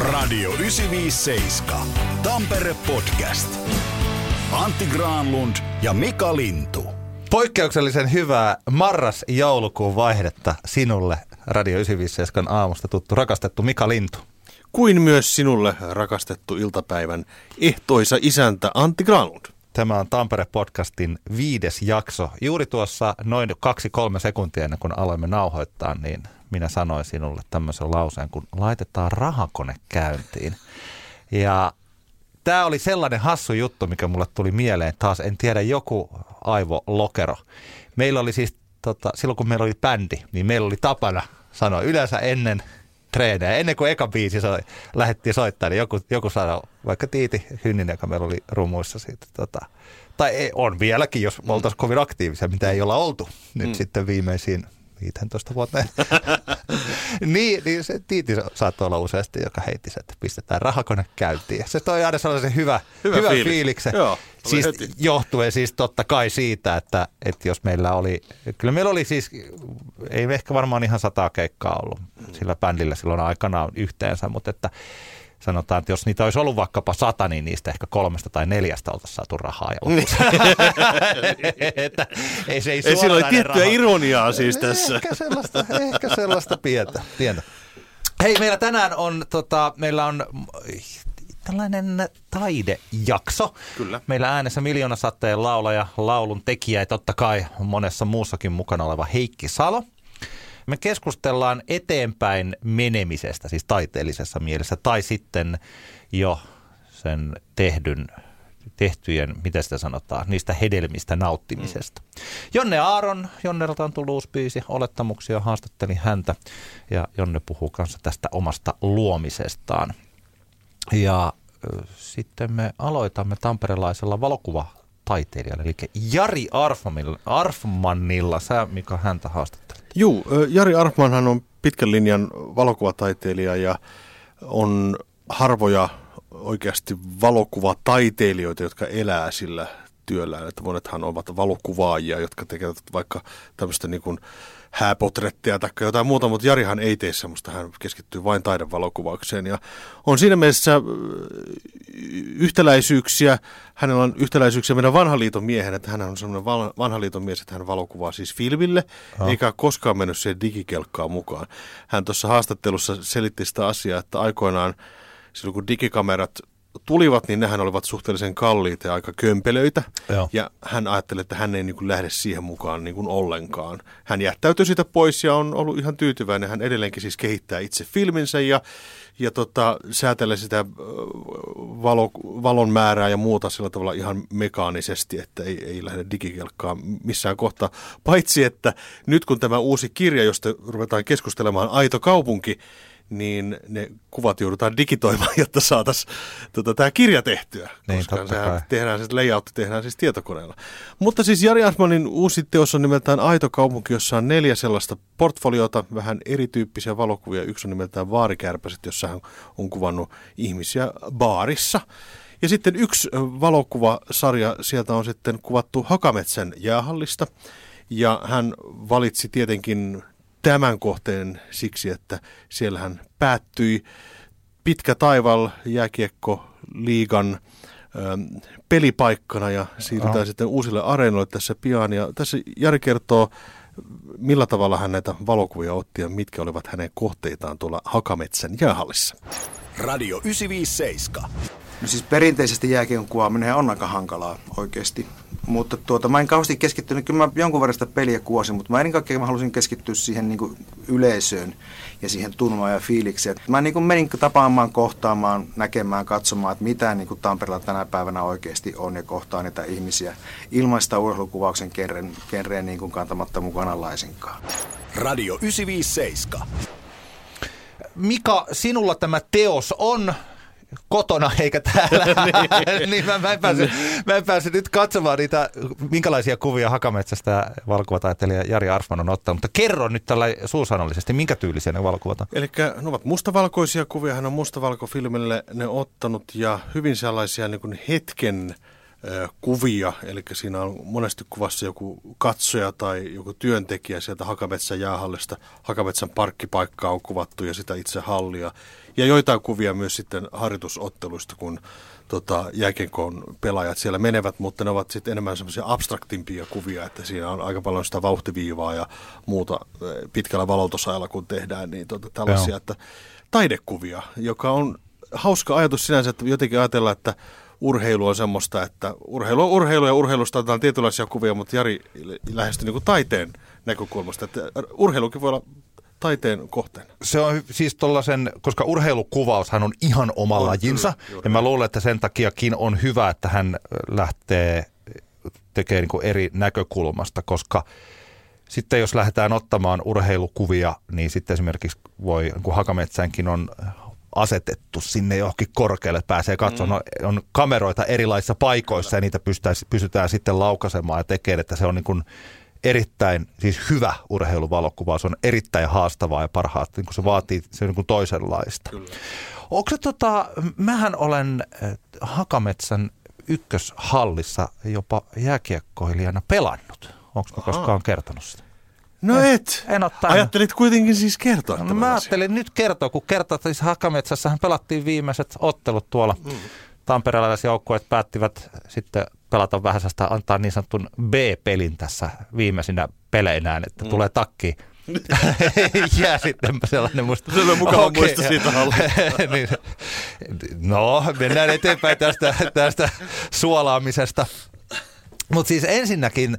Radio 957. Tampere Podcast. Antti Granlund ja Mika Lintu. Poikkeuksellisen hyvää marras-joulukuun vaihdetta sinulle Radio 957 aamusta tuttu rakastettu Mika Lintu. Kuin myös sinulle rakastettu iltapäivän ehtoisa isäntä Antti Granlund. Tämä on Tampere-podcastin viides jakso. Juuri tuossa noin kaksi-kolme sekuntia ennen kuin aloimme nauhoittaa, niin minä sanoin sinulle tämmöisen lauseen, kun laitetaan rahakone käyntiin. Ja tämä oli sellainen hassu juttu, mikä mulle tuli mieleen taas, en tiedä, joku aivolokero. Meillä oli siis, tota, silloin kun meillä oli bändi, niin meillä oli tapana sanoa yleensä ennen treenejä. Ennen kuin eka biisi soi, lähdettiin soittamaan, niin joku, joku sanoi, vaikka Tiiti Hynninen, joka meillä oli rumuissa siitä, tota, tai ei, on vieläkin, jos me oltaisiin kovin aktiivisia, mitä ei olla oltu nyt mm. sitten viimeisiin 15 vuotta. niin, niin se Tiiti saattoi olla useasti, joka heitti että pistetään rahakone käyntiin. Se toi aina sellaisen hyvä, hyvä, hyvä fiilis. fiiliksen. Joo, siis johtuen siis totta kai siitä, että, että jos meillä oli, kyllä meillä oli siis, ei ehkä varmaan ihan sataa keikkaa ollut sillä bändillä silloin aikanaan yhteensä, mutta että sanotaan, että jos niitä olisi ollut vaikkapa sata, niin niistä ehkä kolmesta tai neljästä oltaisiin saatu rahaa. Ja niin. että, ei, se ei, ei siinä oli tiettyä raha. ironiaa siis tässä. Ehkä sellaista, ehkä sellaista pientä, pientä. Hei, meillä tänään on, tota, meillä on tällainen taidejakso. Kyllä. Meillä äänessä miljoona satteen laulaja, laulun tekijä ja totta kai monessa muussakin mukana oleva Heikki Salo. Me keskustellaan eteenpäin menemisestä, siis taiteellisessa mielessä, tai sitten jo sen tehdyn tehtyjen, mitä sitä sanotaan, niistä hedelmistä nauttimisesta. Mm. Jonne Aaron, Jonnelta on tullut uusi biisi, olettamuksia, haastattelin häntä ja Jonne puhuu kanssa tästä omasta luomisestaan. Ja sitten me aloitamme tamperelaisella valokuvataiteilijalla, eli Jari Arfmanilla. Arfmanilla. Sä, mikä häntä haastattelit? Juu, Jari Arfmanhan on pitkän linjan valokuvataiteilija ja on harvoja oikeasti valokuvataiteilijoita, jotka elää sillä työllään. Että monethan ovat valokuvaajia, jotka tekevät vaikka tämmöistä niin kuin hääpotretteja tai jotain muuta, mutta Jarihan ei tee semmoista, hän keskittyy vain taidevalokuvaukseen ja on siinä mielessä yhtäläisyyksiä, hänellä on yhtäläisyyksiä meidän vanhan liiton miehen, että hän on semmoinen vanha liiton mies, että hän valokuvaa siis filmille, ha. eikä koskaan mennyt siihen digikelkkaan mukaan. Hän tuossa haastattelussa selitti sitä asiaa, että aikoinaan silloin kun digikamerat tulivat, niin nehän olivat suhteellisen kalliita ja aika kömpelöitä. Joo. Ja hän ajatteli, että hän ei niin kuin lähde siihen mukaan niin kuin ollenkaan. Hän jättäytyi siitä pois ja on ollut ihan tyytyväinen. Hän edelleenkin siis kehittää itse filminsä ja, ja tota, säätelee sitä valo, valon määrää ja muuta sillä tavalla ihan mekaanisesti, että ei, ei lähde digikelkkaan missään kohtaa. Paitsi, että nyt kun tämä uusi kirja, josta ruvetaan keskustelemaan, Aito kaupunki, niin ne kuvat joudutaan digitoimaan, jotta saataisiin tota, tämä kirja tehtyä. Niin, koska sehän tehdään, siis layout tehdään siis tietokoneella. Mutta siis Jari Asmanin uusi teos on nimeltään Aito kaupunki, jossa on neljä sellaista portfoliota, vähän erityyppisiä valokuvia. Yksi on nimeltään Vaarikärpäset, jossa hän on kuvannut ihmisiä baarissa. Ja sitten yksi valokuvasarja, sieltä on sitten kuvattu Hakametsän jäähallista. Ja hän valitsi tietenkin tämän kohteen siksi, että siellähän päättyi pitkä taival jääkiekko liigan pelipaikkana ja siirrytään sitten uusille areenoille tässä pian. Ja tässä Jari kertoo, millä tavalla hän näitä valokuvia otti ja mitkä olivat hänen kohteitaan tuolla Hakametsän jäähallissa. Radio 957. No siis perinteisesti jääkiekon kuvaaminen on aika hankalaa oikeasti. Mutta tuota, mä en kauheasti keskittynyt, kyllä mä jonkun verran sitä peliä kuosin, mutta mä ennen kaikkea mä halusin keskittyä siihen niin kuin yleisöön ja siihen tunnelmaan ja fiilikseen. Mä niin kuin menin tapaamaan, kohtaamaan, näkemään, katsomaan, että mitä niin kuin Tampereella tänä päivänä oikeasti on ja kohtaa niitä ihmisiä ilmaista urheilukuvauksen kerreen, kerreen niin kuin kantamatta mukana laisinkaan. Radio 957. Mika, sinulla tämä teos on kotona eikä täällä, niin, niin mä, mä, en pääse, mä en pääse nyt katsomaan niitä, minkälaisia kuvia Hakametsästä valokuvataiteilija Jari Arfman on ottanut, mutta kerro nyt tällä suusanallisesti, minkä tyylisiä ne valokuvat on? Eli ne ovat mustavalkoisia kuvia, hän on mustavalkofilmille ne ottanut ja hyvin sellaisia niin kuin hetken kuvia, eli siinä on monesti kuvassa joku katsoja tai joku työntekijä sieltä Hakametsän jäähallista. Hakametsän parkkipaikkaa on kuvattu ja sitä itse hallia. Ja joitain kuvia myös sitten harjoitusotteluista, kun tota, jääkiekon pelaajat siellä menevät, mutta ne ovat sitten enemmän semmoisia abstraktimpia kuvia, että siinä on aika paljon sitä vauhtiviivaa ja muuta pitkällä valotosajalla, kun tehdään, niin tota, tällaisia, Joo. että taidekuvia, joka on hauska ajatus sinänsä, että jotenkin ajatellaan, että urheilu on semmoista, että urheilu on urheilu ja urheilusta otetaan tietynlaisia kuvia, mutta Jari lähestyi niin kuin taiteen näkökulmasta, että urheilukin voi olla taiteen kohteena? Se on siis tollasen, koska urheilukuvaushan on ihan oma on, lajinsa, kyllä, ja mä luulen, että sen takiakin on hyvä, että hän lähtee tekemään niin eri näkökulmasta, koska sitten jos lähdetään ottamaan urheilukuvia, niin sitten esimerkiksi voi, niin kuin Hakametsänkin on asetettu sinne johonkin korkealle, pääsee katsomaan, mm. on kameroita erilaisissa paikoissa ja niitä pystytään, pystytään sitten laukaisemaan ja tekemään, että se on niin kuin erittäin siis hyvä urheiluvalokuvaus, on erittäin haastavaa ja parhaat, niin kuin se vaatii se niin kuin toisenlaista. Kyllä. Onko se tota, mähän olen eh, Hakametsän ykköshallissa jopa jääkiekkoilijana pelannut. Onko koskaan kertonut sitä? No et. En ole Ajattelit kuitenkin siis kertoa no, Mä ajattelin asian. nyt kertoa, kun kertoa, että siis Hakametsässähän pelattiin viimeiset ottelut tuolla. Mm. Tamperelaiset päättivät sitten pelata vähän sitä, antaa niin sanotun B-pelin tässä viimeisinä peleinään, että mm. tulee takki jää sitten sellainen musta. Se on mukava okay. muista siitä niin, No, mennään eteenpäin tästä, tästä suolaamisesta. Mutta siis ensinnäkin,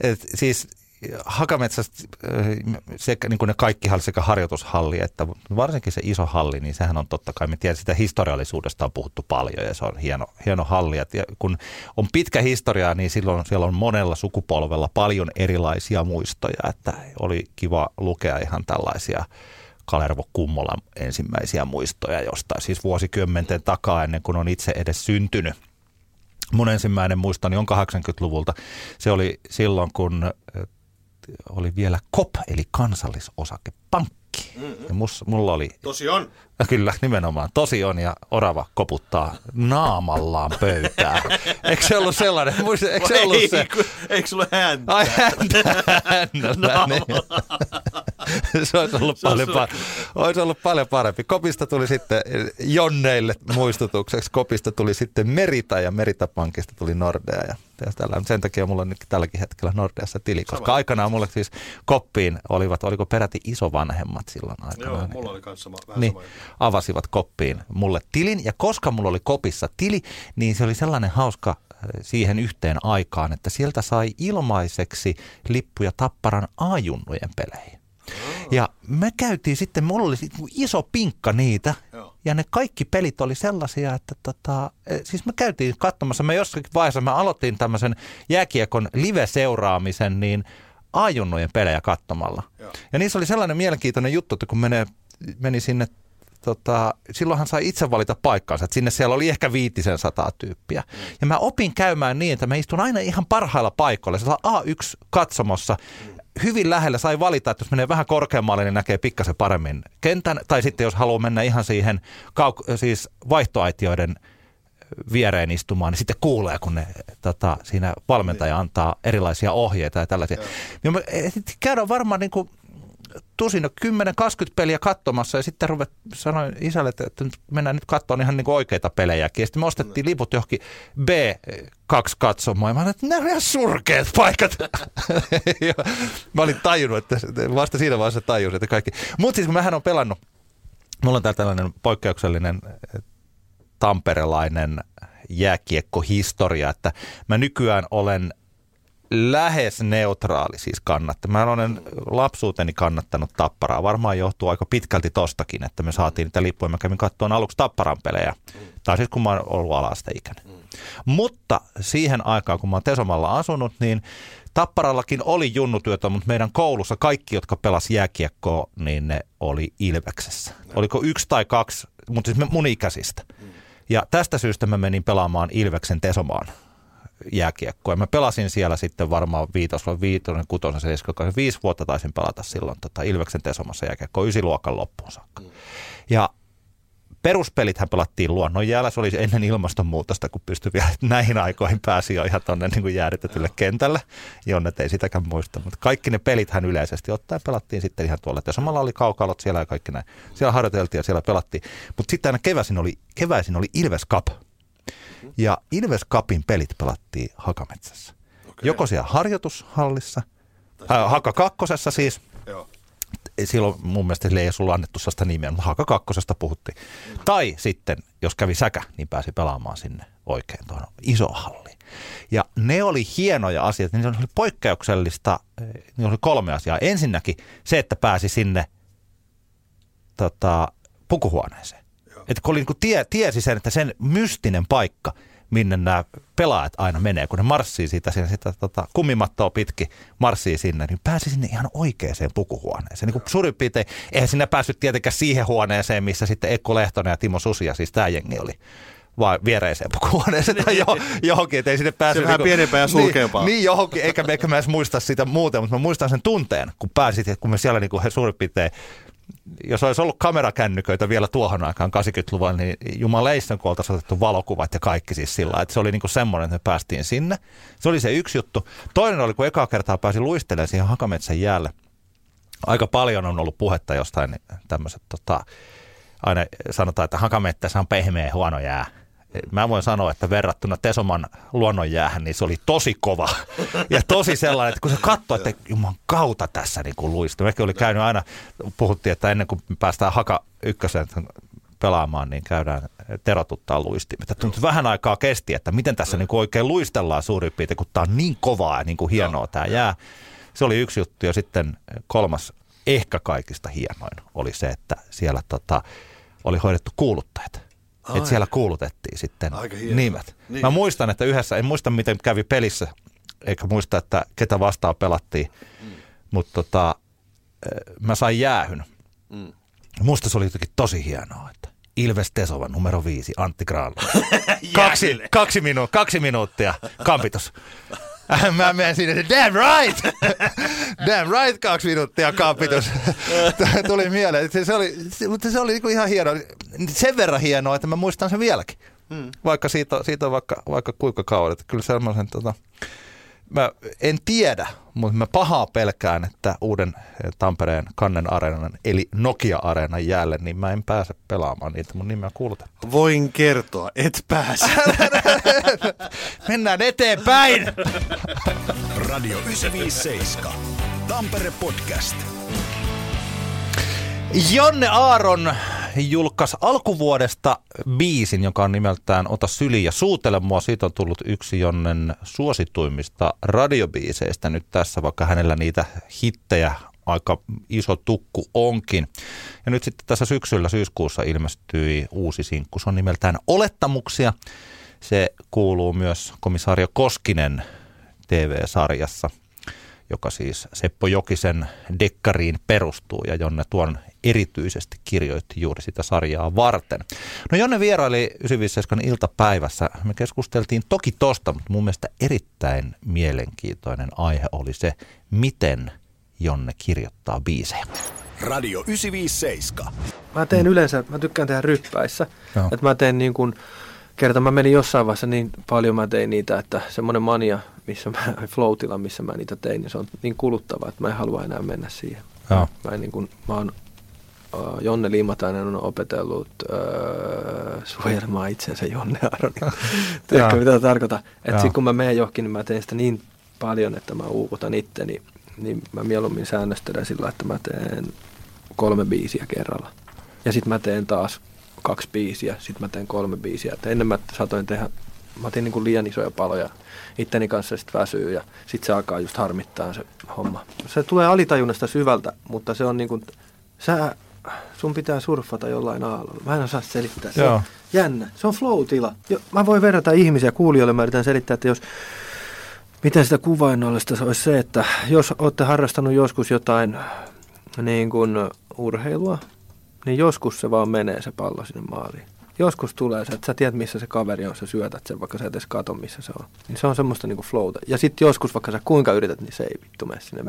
et, siis Hakametsästä äh, sekä niin kuin ne kaikki halli, sekä harjoitushalli että varsinkin se iso halli, niin sehän on totta kai, me tiedän, sitä historiallisuudesta on puhuttu paljon ja se on hieno, hieno halli. Ja kun on pitkä historia, niin silloin siellä on monella sukupolvella paljon erilaisia muistoja, että oli kiva lukea ihan tällaisia Kalervo Kummolan ensimmäisiä muistoja jostain, siis vuosikymmenten takaa ennen kuin on itse edes syntynyt. Mun ensimmäinen muistoni on 80-luvulta. Se oli silloin, kun oli vielä KOP, eli kansallisosakepankki. Mm-hmm. Ja mus, mulla oli... Tosi on. Kyllä, nimenomaan. Tosi on ja orava koputtaa naamallaan pöytää. Eikö se ollut sellainen? Eikö se ollut se? Eikö sulla häntä? Ai häntä. häntä. se olisi ollut, se paljon, pa- olisi ollut paljon parempi. Kopista tuli sitten Jonneille muistutukseksi. Kopista tuli sitten Merita ja Meritapankista tuli Nordea. Ja, tällä, sen takia mulla on nyt tälläkin hetkellä Nordeassa tili, koska Sama. aikanaan mulle siis koppiin olivat, oliko peräti isovanhemmat silloin aikanaan. Joo, mulla oli kanssa vähän niin, avasivat koppiin mulle tilin. Ja koska mulla oli kopissa tili, niin se oli sellainen hauska äh, siihen yhteen aikaan, että sieltä sai ilmaiseksi lippuja Tapparan ajunnujen peleihin. Ja me käytiin sitten, mulla oli iso pinkka niitä, Joo. ja ne kaikki pelit oli sellaisia, että tota, e, siis me käytiin katsomassa, me jossakin vaiheessa mä aloitin tämmöisen jääkiekon live-seuraamisen, niin ajunnojen pelejä katsomalla. Joo. Ja niissä oli sellainen mielenkiintoinen juttu, että kun menee, meni sinne tota, silloinhan sai itse valita paikkaansa, että sinne siellä oli ehkä viitisen sataa tyyppiä. Mm. Ja mä opin käymään niin, että mä istun aina ihan parhailla paikoilla, se A1 katsomossa, mm hyvin lähellä sai valita, että jos menee vähän korkeammalle, niin näkee pikkasen paremmin kentän. Tai sitten jos haluaa mennä ihan siihen kauk- siis vaihtoaitioiden viereen istumaan, niin sitten kuulee, kun ne, tota, siinä valmentaja antaa erilaisia ohjeita ja tällaisia. Ja me käydään varmaan niin kuin tusina 10-20 peliä katsomassa ja sitten ruvet, sanoin isälle, että nyt mennään nyt katsomaan ihan niin oikeita pelejä. Ja sitten me ostettiin liput johonkin B2 katsomaan. Ja mä olin, että nämä on ihan surkeat paikat. ja mä olin tajunnut, että vasta siinä vaiheessa tajusin, että kaikki. Mutta siis kun mähän on pelannut, mulla on täällä tällainen poikkeuksellinen tamperelainen jääkiekkohistoria, että mä nykyään olen lähes neutraali siis kannatta. Mä olen lapsuuteni kannattanut Tapparaa. Varmaan johtuu aika pitkälti tostakin, että me saatiin niitä lippuja. Mä kävin katsomaan aluksi Tapparan pelejä. Tai siis kun mä oon ollut alasteikäinen. Mutta siihen aikaan, kun mä oon Tesomalla asunut, niin Tapparallakin oli junnutyötä, mutta meidän koulussa kaikki, jotka pelas jääkiekkoa, niin ne oli Ilveksessä. Oliko yksi tai kaksi, mutta siis mun ikäisistä. Ja tästä syystä mä menin pelaamaan Ilveksen Tesomaan jääkiekkoa. Mä pelasin siellä sitten varmaan viitos, viitonen, kutosen, seitsemän, viisi vuotta taisin pelata silloin tota Ilveksen Tesomassa jääkiekkoa ysiluokan loppuun saakka. Mm. Ja peruspelithän pelattiin luonnonjäällä. Se oli ennen ilmastonmuutosta, kun pystyi vielä näihin aikoihin pääsi jo ihan tuonne niin jäädytetylle kentälle. Jonne ei sitäkään muista. Mutta kaikki ne pelithän yleisesti ottaen pelattiin sitten ihan tuolla. Ja samalla oli kaukalot siellä ja kaikki näin. Siellä harjoiteltiin ja siellä pelattiin. Mutta sitten aina keväisin oli, keväisin oli Ilves Cup. Ja Ilves Cupin pelit pelattiin Hakametsässä. Okay. Joko siellä harjoitushallissa, äh, Haka kakkosessa siis, Joo. silloin mun mielestä sille ei ollut annettu sitä nimeä, mutta Haka kakkosesta puhuttiin. Tai sitten, jos kävi säkä, niin pääsi pelaamaan sinne oikein tuohon iso halliin. Ja ne oli hienoja asioita, niin se oli poikkeuksellista, niin oli kolme asiaa. Ensinnäkin se, että pääsi sinne tota, pukuhuoneeseen. Että kun oli, niin tie, tiesi sen, että sen mystinen paikka, minne nämä pelaajat aina menee, kun ne marssii siitä, siitä, sitä tota, kummimattoa pitkin, marssii sinne, niin pääsi sinne ihan oikeaan pukuhuoneeseen. Niin kuin suurin piirtein, eihän sinne päässyt tietenkään siihen huoneeseen, missä sitten Ekko Lehtonen ja Timo Susia, siis tämä jengi oli vaan viereiseen pukuhuoneeseen tai jo, johonkin, että ei sinne päässyt. Se vähän pienempää ja sulkeampaa. Niin, niin johonkin, eikä, eikä mä edes muista sitä muuten, mutta mä muistan sen tunteen, kun pääsit, kun me siellä niin kuin he suurin piirtein jos olisi ollut kamerakännyköitä vielä tuohon aikaan 80-luvulla, niin jumaleissa, kun oltaisiin otettu valokuvat ja kaikki siis sillä että se oli niin kuin semmoinen, että me päästiin sinne. Se oli se yksi juttu. Toinen oli, kun ekaa kertaa pääsi luistelemaan siihen Hakametsän jäälle. Aika paljon on ollut puhetta jostain tämmöiset, tota, aina sanotaan, että Hakamettässä on pehmeä huono jää mä voin sanoa, että verrattuna Tesoman luonnonjäähän, niin se oli tosi kova. Ja tosi sellainen, että kun se katsoi, että juman kautta tässä niin kuin luistui. Mekin oli käynyt aina, puhuttiin, että ennen kuin päästään Haka ykkösen pelaamaan, niin käydään terotuttaa luistimet. Tuntui vähän aikaa kesti, että miten tässä niin kuin oikein luistellaan suurin piirtein, kun tämä on niin kovaa ja niin kuin hienoa tämä jää. Se oli yksi juttu ja sitten kolmas, ehkä kaikista hienoin, oli se, että siellä tota, oli hoidettu kuuluttajat että siellä kuulutettiin sitten nimet. Niin. Mä muistan, että yhdessä, en muista miten kävi pelissä, eikä muista, että ketä vastaan pelattiin, mm. mutta tota, eh, mä sain jäähyn. Mm. Musta se oli jotenkin tosi hienoa, että Ilves Tesova numero viisi, Antti Granlund. kaksi, kaksi, minu, kaksi minuuttia, kampitus. Mä menen sinne, damn right! damn right, kaksi minuuttia kampitus. Tuli mieleen. Se, se oli, se, mutta se oli niinku ihan hieno. Sen verran hienoa, että mä muistan sen vieläkin. Hmm. Vaikka siitä, siitä on vaikka, vaikka kuinka kauan. Että kyllä semmoisen, tota, mä en tiedä, mutta mä pahaa pelkään, että uuden Tampereen Kannen areenan, eli Nokia-areenan jäälle, niin mä en pääse pelaamaan niitä mun nimeä kuulutettu. Voin kertoa, et pääse. Mennään eteenpäin! Radio 957. Tampere Podcast. Jonne Aaron julkaisi alkuvuodesta biisin, joka on nimeltään Ota syli ja suutele mua. Siitä on tullut yksi Jonnen suosituimmista radiobiiseistä nyt tässä, vaikka hänellä niitä hittejä aika iso tukku onkin. Ja nyt sitten tässä syksyllä syyskuussa ilmestyi uusi sinkku. Se on nimeltään Olettamuksia. Se kuuluu myös komisario Koskinen TV-sarjassa, joka siis Seppo Jokisen dekkariin perustuu ja jonne tuon erityisesti kirjoitti juuri sitä sarjaa varten. No Jonne vieraili 957 iltapäivässä. Me keskusteltiin toki tosta, mutta mun mielestä erittäin mielenkiintoinen aihe oli se, miten Jonne kirjoittaa biisejä. Radio 957. Mä teen yleensä, mä tykkään tehdä ryppäissä. Että mä teen niin kuin, kerta mä menin jossain vaiheessa niin paljon mä tein niitä, että semmoinen mania, missä mä, floatilla, missä mä niitä tein, niin se on niin kuluttava, että mä en halua enää mennä siihen. Joo. Mä, en niin kuin, mä oon Jonne Limatainen on opetellut äh, suojelemaan itsensä Jonne Aronin. Tiedätkö mitä tarkoitan? Että kun mä menen johonkin, niin mä teen sitä niin paljon, että mä uuvutan itteni, niin mä mieluummin säännöstelen sillä, että mä teen kolme biisiä kerralla. Ja sitten mä teen taas kaksi biisiä, sitten mä teen kolme biisiä. Et ennen mä saatoin tehdä, mä tein niin liian isoja paloja itteni kanssa sitten väsyy ja sitten se alkaa just harmittaa se homma. Se tulee alitajunnasta syvältä, mutta se on niin kuin, sä sun pitää surffata jollain aallolla. Mä en osaa selittää. Se Joo. on jännä. Se on flow-tila. Mä voin verrata ihmisiä kuulijoille. Mä yritän selittää, että jos miten sitä kuvainnollista se olisi se, että jos olette harrastanut joskus jotain niin kuin urheilua, niin joskus se vaan menee se pallo sinne maaliin. Joskus tulee se, että sä tiedät, missä se kaveri on, sä syötät sen, vaikka sä et edes kato, missä se on. Niin se on semmoista niin kuin flowta. Ja sitten joskus, vaikka sä kuinka yrität, niin se ei vittu mene sinne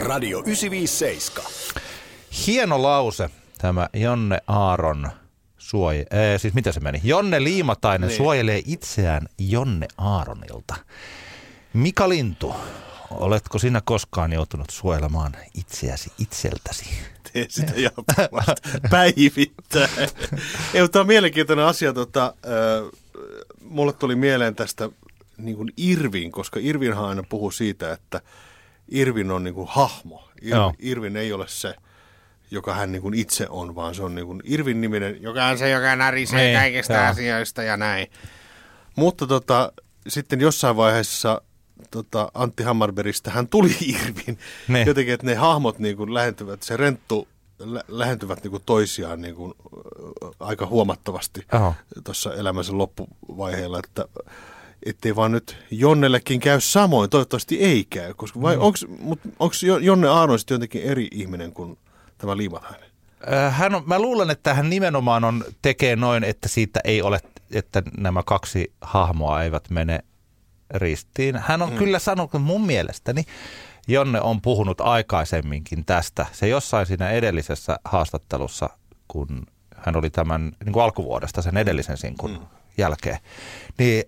Radio 957. Hieno lause. tämä Jonne Aaron suoje... Äh, siis mitä se meni? Jonne Liimatainen niin. suojelee itseään Jonne Aaronilta. Mika Lintu, oletko sinä koskaan joutunut suojelemaan itseäsi itseltäsi? Tee sitä jatkuvasti päivittäin. Ei, tämä on mielenkiintoinen asia. Tota, äh, mulle tuli mieleen tästä niin kuin Irvin, koska Irvinhan aina puhuu siitä, että Irvin on niin kuin hahmo. Ir, Irvin ei ole se, joka hän niin kuin itse on, vaan se on niin kuin Irvin niminen, joka on se, joka narisee ei, niin, kaikista joo. asioista ja näin. Mutta tota, sitten jossain vaiheessa tota, Antti Hammarbergistä hän tuli Irvin. Ne. Jotenkin, että ne hahmot niin kuin lähentyvät, se renttu lä- lähentyvät niin kuin toisiaan niin kuin, aika huomattavasti tuossa elämänsä loppuvaiheella, että ettei vaan nyt Jonnellekin käy samoin. Toivottavasti ei käy, koska vai mm. onko Jonne Aaron sitten jotenkin eri ihminen kuin tämä Liimatainen? Hän on, mä luulen, että hän nimenomaan on, tekee noin, että siitä ei ole, että nämä kaksi hahmoa eivät mene ristiin. Hän on mm. kyllä sanonut, mun mielestäni Jonne on puhunut aikaisemminkin tästä. Se jossain siinä edellisessä haastattelussa, kun hän oli tämän niin kuin alkuvuodesta sen edellisen sinkun mm. jälkeen, niin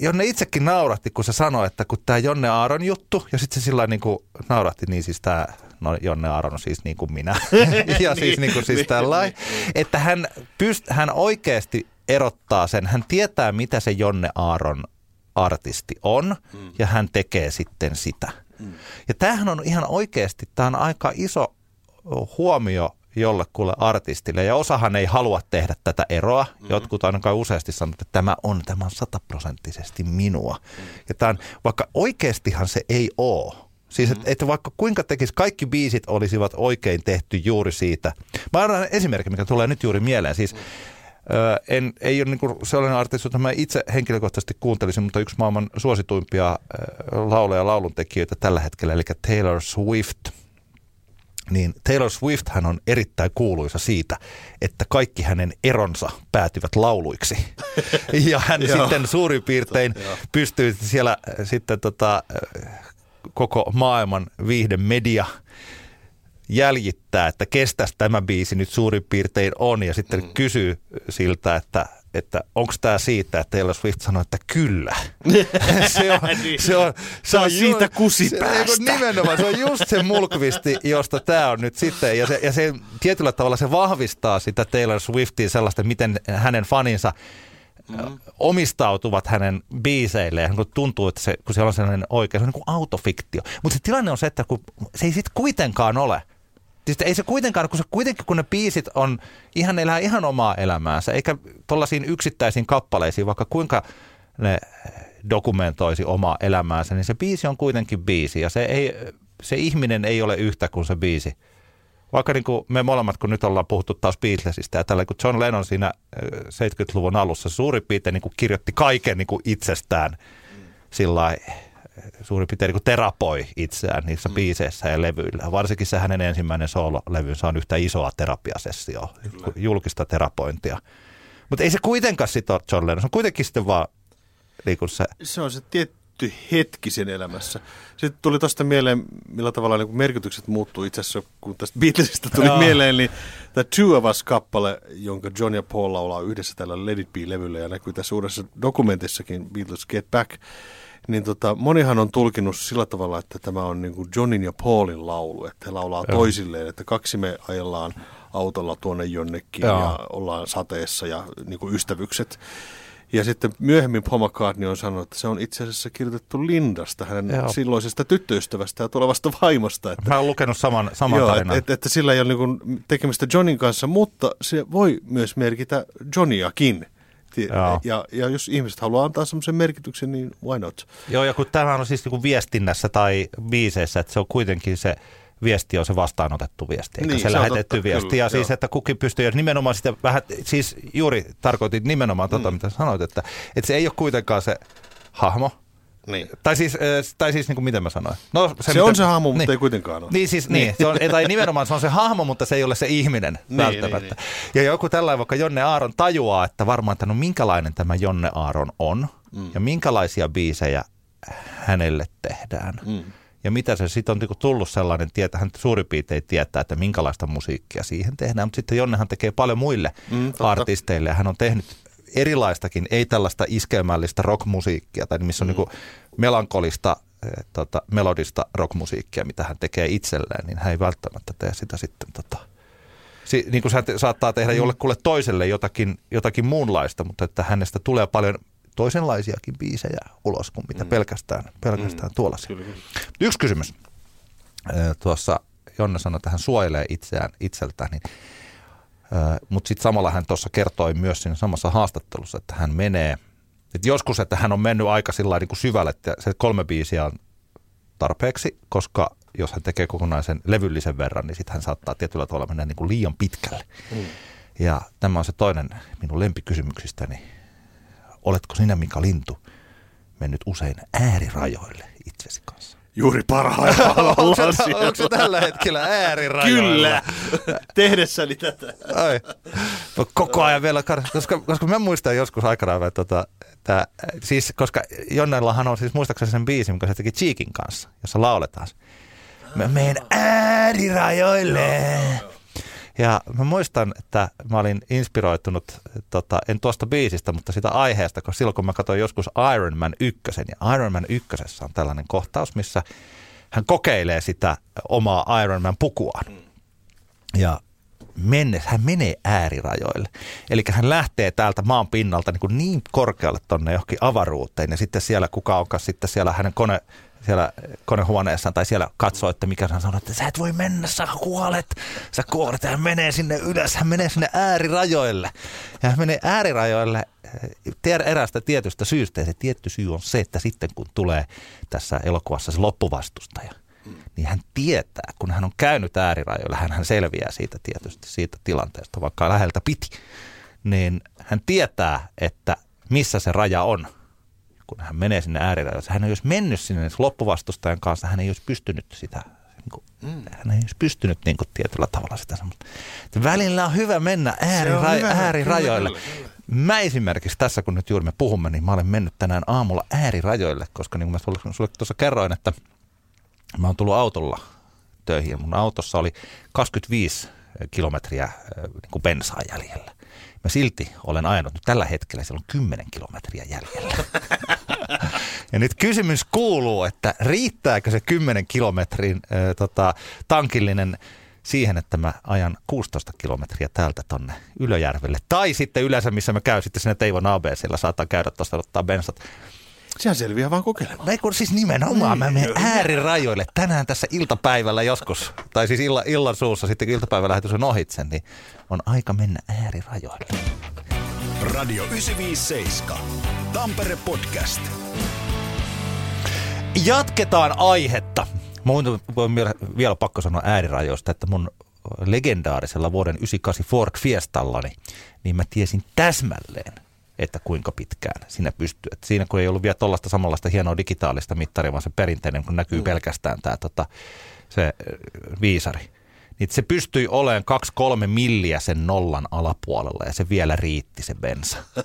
Jonne itsekin nauratti, kun se sanoi, että kun tämä Jonne Aaron juttu, ja sitten se sillä niin kuin nauratti, niin siis tämä, no Jonne Aaron on siis niin kuin minä, ja siis niin kuin siis niin, tällainen, niin. että hän, pyst, hän oikeasti erottaa sen, hän tietää mitä se Jonne Aaron artisti on, mm. ja hän tekee sitten sitä. Mm. Ja tämähän on ihan oikeasti, tämä on aika iso huomio jollekulle artistille. Ja osahan ei halua tehdä tätä eroa. Mm-hmm. Jotkut ainakaan useasti sanovat, että tämä on, tämä on sataprosenttisesti minua. Mm-hmm. Ja tämän, vaikka oikeastihan se ei ole. Siis että, että vaikka kuinka tekisi, kaikki biisit olisivat oikein tehty juuri siitä. Mä annan esimerkki, mikä tulee nyt juuri mieleen. Siis Öö, en, ei ole niin sellainen artisti, jota mä itse henkilökohtaisesti kuuntelisin, mutta yksi maailman suosituimpia lauleja ja lauluntekijöitä tällä hetkellä, eli Taylor Swift – niin Taylor Swift hän on erittäin kuuluisa siitä, että kaikki hänen eronsa päätyvät lauluiksi. ja hän sitten suurin piirtein pystyy siellä sitten tota, koko maailman viihdemedia jäljittää, että kestäisi tämä biisi nyt suurin piirtein on ja sitten mm. kysyy siltä, että että onko tämä siitä, että Taylor Swift sanoi, että kyllä. se on, niin. se on, se on siitä kusipäästä. Se, nimenomaan, se on just se mulkvisti, josta tämä on nyt sitten. Ja se, ja se tietyllä tavalla se vahvistaa sitä Taylor Swiftia sellaista, miten hänen faninsa mm. omistautuvat hänen biiseilleen, kun tuntuu, että se, kun siellä on sellainen oikein, se on niin kuin autofiktio. Mutta se tilanne on se, että kun se ei sitten kuitenkaan ole – Siis ei se kuitenkaan, kun se kuitenkin kun ne biisit on, ihan elää ihan omaa elämäänsä, eikä tuollaisiin yksittäisiin kappaleisiin, vaikka kuinka ne dokumentoisi omaa elämäänsä, niin se biisi on kuitenkin biisi ja se, ei, se ihminen ei ole yhtä kuin se biisi. Vaikka niin kuin me molemmat, kun nyt ollaan puhuttu taas Beatlesista ja tällä, kun John Lennon siinä 70-luvun alussa suurin piirtein niin kuin kirjoitti kaiken niin kuin itsestään sillä suurin piirtein niin terapoi itseään niissä mm. biiseissä ja levyillä. Varsinkin se hänen ensimmäinen soolo-levynsä on yhtä isoa terapiasessioa, Kyllä. julkista terapointia. Mutta ei se kuitenkaan sit ole John Lennon, se on kuitenkin sitten vaan niin se... Se on se tietty hetki sen elämässä. Sitten tuli tuosta mieleen, millä tavalla niin merkitykset muuttuu itse asiassa, kun tästä Beatlesista tuli no. mieleen, niin tämä Two of Us-kappale, jonka John ja Paul laulaa yhdessä tällä Let It Be-levyllä ja näkyy tässä uudessa dokumentissakin Beatles Get Back, niin tota, monihan on tulkinut sillä tavalla, että tämä on niin kuin Johnin ja Paulin laulu, että he laulaa Joo. toisilleen, että kaksi me ajellaan autolla tuonne jonnekin Joo. ja ollaan sateessa ja niin kuin ystävykset. Ja sitten myöhemmin Paul McCartney on sanonut, että se on itse asiassa kirjoitettu Lindasta, hänen Joo. silloisesta tyttöystävästä ja tulevasta vaimosta. Että, Mä oon lukenut saman, saman joo, tarinan. Että, että sillä ei ole niin tekemistä Johnin kanssa, mutta se voi myös merkitä Johniakin. Ja, ja, ja jos ihmiset haluaa antaa semmoisen merkityksen, niin why not? Joo, ja kun tämä on siis niin kuin viestinnässä tai biiseissä, että se on kuitenkin se viesti on se vastaanotettu viesti, eikä niin, se, se lähetetty totta, viesti. Kyllä, ja joo. siis, että kukin pystyy, ja nimenomaan sitä vähän, siis juuri tarkoitin nimenomaan tota, mm. mitä sanoit, että, että se ei ole kuitenkaan se hahmo, niin. Tai siis, tai siis niin kuin miten mä sanoin. No, se, se mitä, on se hahmo, mutta niin. ei kuitenkaan ole. Niin, siis, niin. niin se on, tai nimenomaan se on se hahmo, mutta se ei ole se ihminen niin, välttämättä. Niin, niin. Ja joku tällainen, vaikka Jonne Aaron tajuaa, että varmaan, että no minkälainen tämä Jonne Aaron on, mm. ja minkälaisia biisejä hänelle tehdään. Mm. ja mitä se sitten on niin tullut sellainen, että hän suurin piirtein tietää, että minkälaista musiikkia siihen tehdään, mutta sitten Jonnehan tekee paljon muille mm, artisteille ja hän on tehnyt erilaistakin, ei tällaista iskelmällistä rockmusiikkia, tai missä on mm. niin melankolista, eh, tota, melodista rockmusiikkia, mitä hän tekee itselleen, niin hän ei välttämättä tee sitä sitten tota, si, niin kuin se saattaa tehdä mm. jollekulle toiselle jotakin, jotakin muunlaista, mutta että hänestä tulee paljon toisenlaisiakin biisejä ulos kuin mitä mm. pelkästään, pelkästään mm. tuollaisia. Yksi kysymys. Tuossa Jonne sanoi, että hän suojelee itseään itseltään, niin, mutta sitten samalla hän tuossa kertoi myös siinä samassa haastattelussa, että hän menee, että joskus, että hän on mennyt aika sillä niin kuin syvälle, että se kolme biisiä on tarpeeksi, koska jos hän tekee kokonaisen levyllisen verran, niin sitten hän saattaa tietyllä tavalla mennä niin kuin liian pitkälle. Mm. Ja tämä on se toinen minun lempikysymyksistäni Oletko sinä, Mika Lintu, mennyt usein äärirajoille itsesi kanssa? Juuri parhaillaan onko, onko se tällä hetkellä äärirajoilla? Kyllä, tehdessäni tätä. Ai. No, koko ajan vielä, koska, koska mä muistan joskus aikanaan, että tota, että, siis, koska Jonnellahan on siis muistaakseni sen biisi, mikä se teki Cheekin kanssa, jossa lauletaan. Mä menen äärirajoille. Joo, joo, joo. Ja mä muistan, että mä olin inspiroitunut, tota, en tuosta biisistä, mutta sitä aiheesta, koska silloin kun mä katsoin joskus Iron Man 1, ja Iron Man 1 on tällainen kohtaus, missä hän kokeilee sitä omaa Iron Man pukuaan. Ja mennessä, hän menee äärirajoille. Eli hän lähtee täältä maan pinnalta niin, kuin niin korkealle tonne johonkin avaruuteen ja sitten siellä kuka onkaan sitten siellä hänen kone siellä konehuoneessaan tai siellä katsoo, että mikä hän sanoo, että sä et voi mennä, sä kuolet, sä kuolet. Ja hän menee sinne ylös, hän menee sinne äärirajoille. Ja hän menee äärirajoille eh, erästä tietystä syystä. Ja se tietty syy on se, että sitten kun tulee tässä elokuvassa se loppuvastustaja, niin hän tietää, kun hän on käynyt äärirajoilla, hän selviää siitä tietysti siitä tilanteesta, vaikka läheltä piti, niin hän tietää, että missä se raja on – kun hän menee sinne äärirajoille. Hän ei olisi mennyt sinne loppuvastustajan kanssa, hän ei olisi pystynyt sitä niin kuin, mm. hän ei olisi pystynyt niin kuin, tietyllä tavalla sitä semmoista. Välillä on hyvä mennä äärira- hyvä, äärirajoille. Kyllä, kyllä, kyllä. Mä esimerkiksi tässä, kun nyt juuri me puhumme, niin mä olen mennyt tänään aamulla äärirajoille, koska niin kuin mä sulle, sulle tuossa kerroin, että mä oon tullut autolla töihin ja mun autossa oli 25 kilometriä niin kuin bensaa jäljellä. Mä silti olen ajanut nyt tällä hetkellä, siellä on 10 kilometriä jäljellä. ja nyt kysymys kuuluu, että riittääkö se 10 kilometrin äh, tota, tankillinen siihen, että mä ajan 16 kilometriä täältä tonne Ylöjärvelle. Tai sitten yleensä, missä mä käyn sitten sinne Teivon ABCllä, saattaa käydä tuosta ottaa bensat. Sehän selviää vaan kokeilemaan. Ei kun siis nimenomaan, mä menen äärirajoille tänään tässä iltapäivällä joskus, tai siis illa, illan suussa sitten iltapäivälähetys on ohitse, niin on aika mennä äärirajoille. Radio 957. Tampere Podcast. Jatketaan aihetta. Mun on vielä pakko sanoa äärirajoista, että mun legendaarisella vuoden 98 Ford Fiestallani, niin mä tiesin täsmälleen, että kuinka pitkään siinä pystyy. Et siinä kun ei ollut vielä tuollaista samanlaista hienoa digitaalista mittaria, vaan se perinteinen, kun näkyy mm. pelkästään tämä tota, se viisari. Niin se pystyi olemaan 2-3 milliä sen nollan alapuolella ja se vielä riitti se bensa.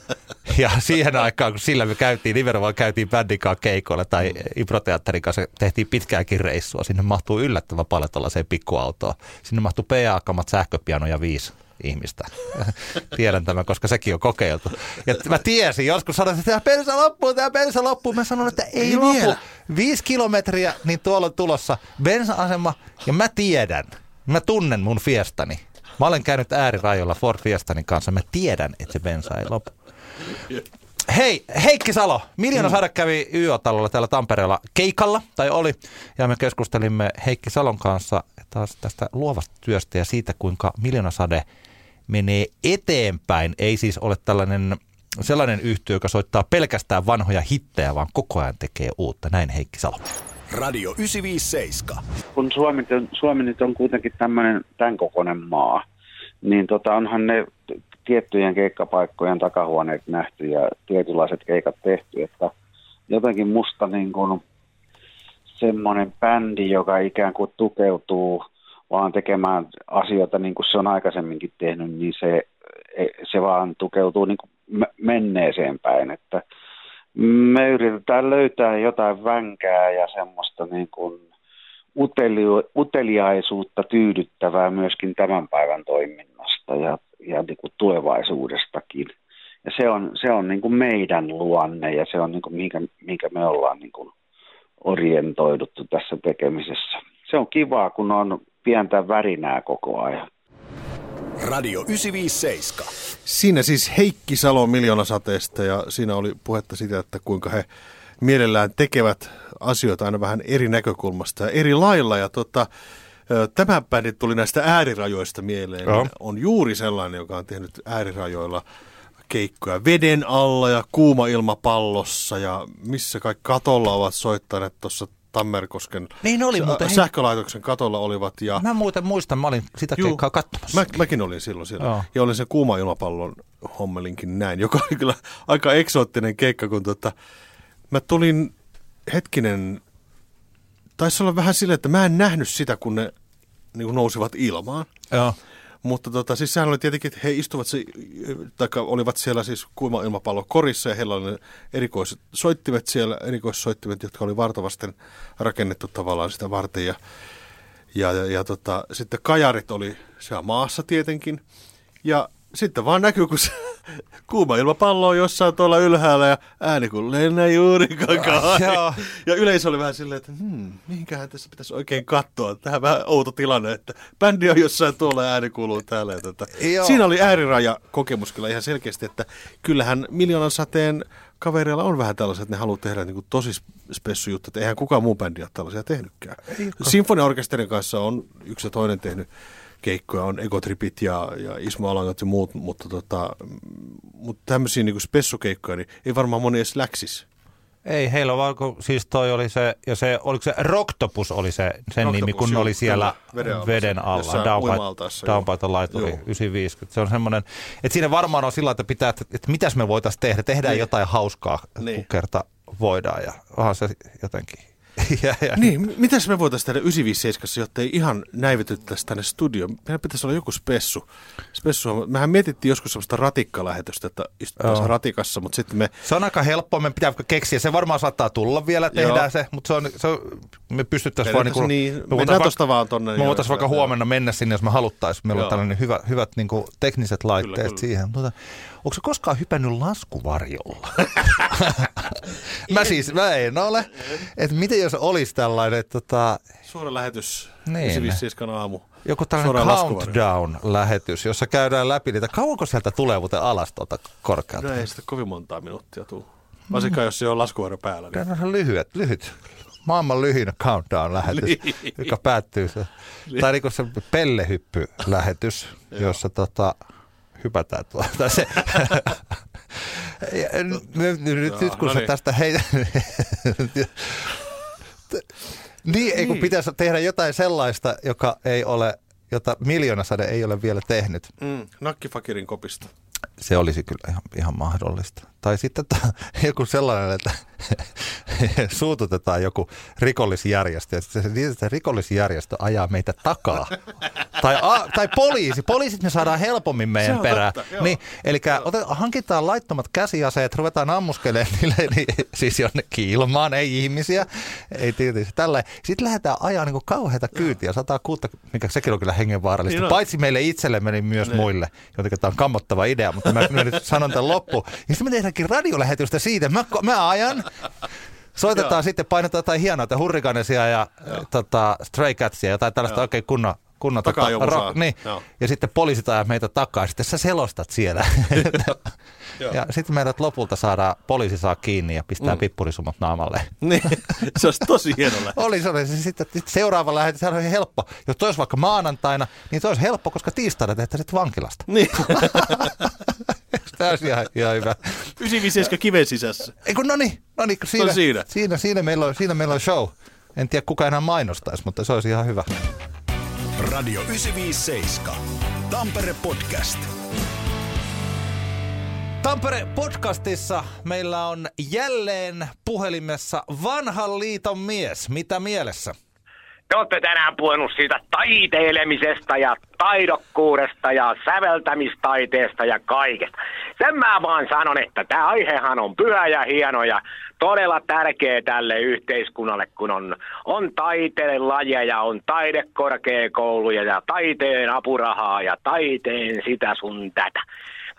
Ja siihen aikaan, kun sillä me käytiin, nimenomaan käytiin bändin kanssa keikoilla tai mm. improteatterin kanssa tehtiin pitkääkin reissua, sinne mahtuu yllättävän paljon tuollaiseen pikkuautoon. Sinne mahtuu PA-kamat, sähköpiano ja viisi ihmistä. Tiedän tämän, koska sekin on kokeiltu. Ja mä tiesin, joskus sanoin, että tämä bensa loppuu, tämä bensa loppuu. Mä sanoin, että ei, ei lopu. Vielä. Viisi kilometriä, niin tuolla on tulossa bensa-asema. Ja mä tiedän, mä tunnen mun fiestani. Mä olen käynyt äärirajoilla Ford Fiestanin kanssa. Mä tiedän, että se bensa ei lopu. Hei, Heikki Salo. Miljoona mm. Sade kävi YÖ-talolla täällä Tampereella keikalla, tai oli, ja me keskustelimme Heikki Salon kanssa taas tästä luovasta työstä ja siitä, kuinka Miljoona Sade – menee eteenpäin. Ei siis ole tällainen sellainen yhtiö, joka soittaa pelkästään vanhoja hittejä, vaan koko ajan tekee uutta. Näin Heikki Salo. Radio 957. Kun Suomi, Suomi nyt on kuitenkin tämmöinen tämän kokoinen maa, niin tota, onhan ne tiettyjen keikkapaikkojen takahuoneet nähty ja tietynlaiset keikat tehty, että jotenkin musta niin kuin semmoinen bändi, joka ikään kuin tukeutuu – vaan tekemään asioita niin kuin se on aikaisemminkin tehnyt, niin se, se vaan tukeutuu niin kuin menneeseen päin. Että me yritetään löytää jotain vänkää ja semmoista niin kuin uteli- uteliaisuutta tyydyttävää myöskin tämän päivän toiminnasta ja, ja niin kuin tulevaisuudestakin. Ja se on, se on niin kuin meidän luonne ja se on niin kuin minkä, minkä me ollaan niin kuin orientoiduttu tässä tekemisessä. Se on kivaa, kun on pientä värinää koko ajan. Radio 957. Siinä siis Heikki Salo miljoonasateesta ja siinä oli puhetta siitä, että kuinka he mielellään tekevät asioita aina vähän eri näkökulmasta ja eri lailla. Ja tota, tämä bändi tuli näistä äärirajoista mieleen. Joo. On juuri sellainen, joka on tehnyt äärirajoilla keikkoja veden alla ja kuuma ilmapallossa ja missä kaikki katolla ovat soittaneet tuossa Tammerkosken niin oli, mutta sähkölaitoksen katolla olivat. Ja... Mä muuten muistan, mä olin sitä Juu, keikkaa katsomassa. Mä, mäkin olin silloin siellä. Joo. Ja olin sen kuuma ilmapallon hommelinkin näin, joka oli kyllä aika eksoottinen keikka, kun tota, mä tulin hetkinen, taisi olla vähän silleen, että mä en nähnyt sitä, kun ne niin kuin nousivat ilmaan. Joo. Mutta tota, siis sehän oli tietenkin, että he istuvat, se, taikka olivat siellä siis kuuma ilmapallo korissa ja heillä oli erikoiset soittimet siellä, erikoissoittimet, jotka oli vartavasten rakennettu tavallaan sitä varten. Ja, ja, ja, ja tota, sitten kajarit oli siellä maassa tietenkin. Ja sitten vaan näkyy, kun se kuuma ilmapallo on jossain tuolla ylhäällä ja ääni kun lennä juuri kakaan. Ja yleisö oli vähän silleen, että hmm, mihinkähän tässä pitäisi oikein katsoa. Tähän vähän outo tilanne, että bändi on jossain tuolla ja ääni kuuluu täällä. Ja tota. Siinä oli ääriraja kokemus kyllä ihan selkeästi, että kyllähän miljoonan sateen kavereilla on vähän tällaiset, että ne haluaa tehdä niin kuin tosi spessu juttu, että eihän kukaan muu bändi ole tällaisia tehnytkään. Sinfoniaorkesterin kanssa on yksi ja toinen tehnyt keikkoja, on Egotripit ja, ja Ismo Alangat ja muut, mutta, tota, mutta tämmöisiä niin spessukeikkoja, niin ei varmaan moni edes läksis. Ei, heillä on vaan, siis toi oli se, ja se, oliko se Roktopus oli se, sen Roktopus, nimi, kun ne oli siellä veden alla, veden alla Downpaiton laituri 950. Se on semmoinen, että siinä varmaan on sillä, että pitää, että, että mitäs me voitaisiin tehdä, tehdään niin. jotain hauskaa, niin. kun kerta voidaan, ja onhan se jotenkin ja, ja. Niin, mitäs me voitaisiin tehdä 957, jotta ei ihan näivetyttäisi tänne studioon? Meidän pitäisi olla joku spessu. spessu. Mehän mietittiin joskus sellaista ratikkalähetystä, että istutaan ratikassa, mutta sitten me... Se on aika helppoa, me pitää keksiä. Se varmaan saattaa tulla vielä, tehdään Joo. se, mutta se on, se on, me pystyttäisiin vaan... Niin, niin, me mennään tuosta vaan tonne. Me voitaisiin vaikka huomenna mennä sinne, jos me haluttaisiin. Meillä Joo. on tällainen hyvä, hyvät niin kuin, tekniset laitteet kyllä, kyllä. siihen. Mutta Onko se koskaan hypännyt laskuvarjolla? mä siis, mä en ole. Että miten jos olisi tällainen, tota... Suora lähetys, niin. aamu. Joku tällainen countdown-lähetys, jossa käydään läpi niitä. Kauanko sieltä tulee muuten alas tuolta korkealta? No ei sitä kovin montaa minuuttia tule. Varsinkaan, jos se on laskuvarjo päällä. Niin. Tämä on lyhyet, lyhyt maailman lyhin countdown-lähetys, niin. joka päättyy se, tai niin se pellehyppy-lähetys, jossa tota, hypätään tuolta. Se, nyt, nyt, nyt kun no, sä niin. tästä heitä... niin, ei kun niin. pitäisi tehdä jotain sellaista, joka ei ole, jota miljoonasade ei ole vielä tehnyt. Mm, nakkifakirin kopista. Se olisi kyllä ihan, ihan mahdollista. Tai sitten että joku sellainen, että suututetaan joku rikollisjärjestö ja se, se rikollisjärjestö ajaa meitä takaa. tai, a, tai poliisi. Poliisit me saadaan helpommin meidän perään. Niin, eli hankitaan laittomat käsiaseet, ruvetaan ammuskelemaan niille, niin, siis jonnekin ilmaan, ei ihmisiä. Ei tietysti tällä. Sitten lähdetään ajaa niin kauheita kyytiä, 106, mikä sekin on kyllä hengenvaarallista. Niin Paitsi meille itsellemme, niin myös niin. muille. Jotenkin tämä on kammottava idea, mutta mä nyt sanon tämän loppu. Ja sitten me tehdään tehdäänkin radiolähetystä siitä. Mä, mä ajan. Soitetaan Joo. sitten, painetaan jotain hienoa, että hurrikanesia ja tota, Stray Catsia, jotain tällaista Joo. oikein kunnon kunnon tota, rock, niin. Ja sitten poliisit ajaa meitä takaa, sitten sä selostat siellä. ja sitten meidät lopulta saadaan, poliisi saa kiinni ja pistää mm. pippurisummat naamalle. Niin, se olisi tosi hieno Oli, se oli. Sitten seuraava lähetys, se oli helppo. Jos tois vaikka maanantaina, niin se olisi helppo, koska tiistaina tehtäisiin vankilasta. Niin. Tämä olisi ihan, ihan hyvä. 957 kiven sisässä. Eikö, no niin, no niin siinä, siinä. Siinä, siinä, meillä on, siinä meillä on show. En tiedä kuka enää mainostaisi, mutta se olisi ihan hyvä. Radio 957. Tampere Podcast. Tampere podcastissa meillä on jälleen puhelimessa vanhan liiton mies. Mitä mielessä? Te olette tänään puhunut siitä taiteilemisesta ja taidokkuudesta ja säveltämistaiteesta ja kaikesta. Sen mä vaan sanon, että tämä aihehan on pyhä ja hieno ja todella tärkeä tälle yhteiskunnalle, kun on, on taiteen lajeja, on taidekorkeakouluja ja taiteen apurahaa ja taiteen sitä sun tätä.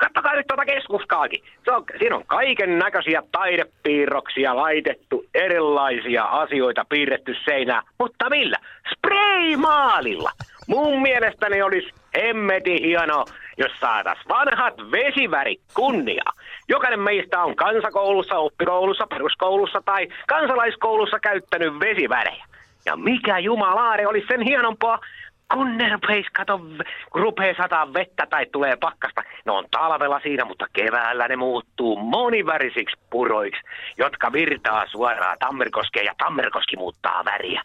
Kattokaa nyt tuota keskuskaakin. Se on, siinä on kaiken näköisiä taidepiirroksia laitettu, erilaisia asioita piirretty seinään. Mutta millä? Spraymaalilla. Mun mielestäni olisi hemmeti hieno, jos saatas vanhat vesiväri kunnia. Jokainen meistä on kansakoulussa, oppikoulussa, peruskoulussa tai kansalaiskoulussa käyttänyt vesivärejä. Ja mikä jumalaare olisi sen hienompaa, kun ne rupeis, kato, rupee sataa vettä tai tulee pakkasta. Ne on talvella siinä, mutta keväällä ne muuttuu monivärisiksi puroiksi, jotka virtaa suoraan Tammerkoskeen ja Tammerkoski muuttaa väriä.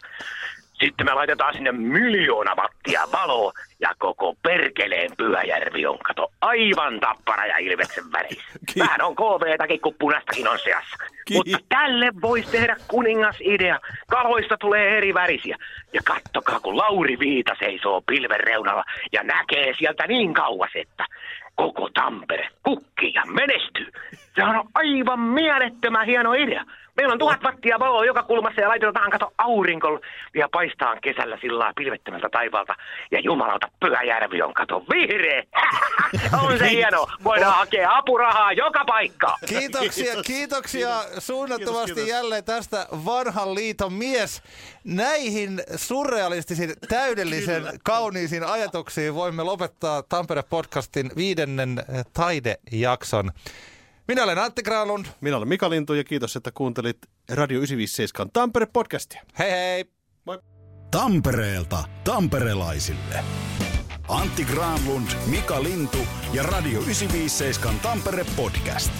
Sitten me laitetaan sinne miljoona wattia valoa ja koko perkeleen Pyhäjärvi on kato aivan tappara ja ilveksen värissä. Vähän on KV-takin, kun punastakin on seassa. Mutta tälle voisi tehdä kuningasidea. Kaloista tulee eri värisiä. Ja kattokaa, kun Lauri Viita seisoo pilven reunalla ja näkee sieltä niin kauas, että koko Tampere kukkii ja menestyy. Se on aivan mielettömän hieno idea. Meillä on tuhat wattia valoa joka kulmassa ja laitetaan kato aurinko ja paistaa kesällä sillä pilvettömältä taivaalta. Ja jumalauta Pyhäjärvi on kato vihreä. on se hieno. Voidaan hakea apurahaa joka paikka. Kiitoksia, kiitoksia suunnattomasti kiitos. jälleen tästä vanhan liiton mies. Näihin surrealistisiin, täydellisen kauniisiin ajatuksiin voimme lopettaa Tampere-podcastin viidennen taidejakson. Minä olen Antti Granlund. Minä olen Mika Lintu ja kiitos, että kuuntelit Radio 957 Tampere-podcastia. Hei hei! Tampereelta tamperelaisille. Antti Granlund, Mika Lintu ja Radio 957 Tampere Podcast.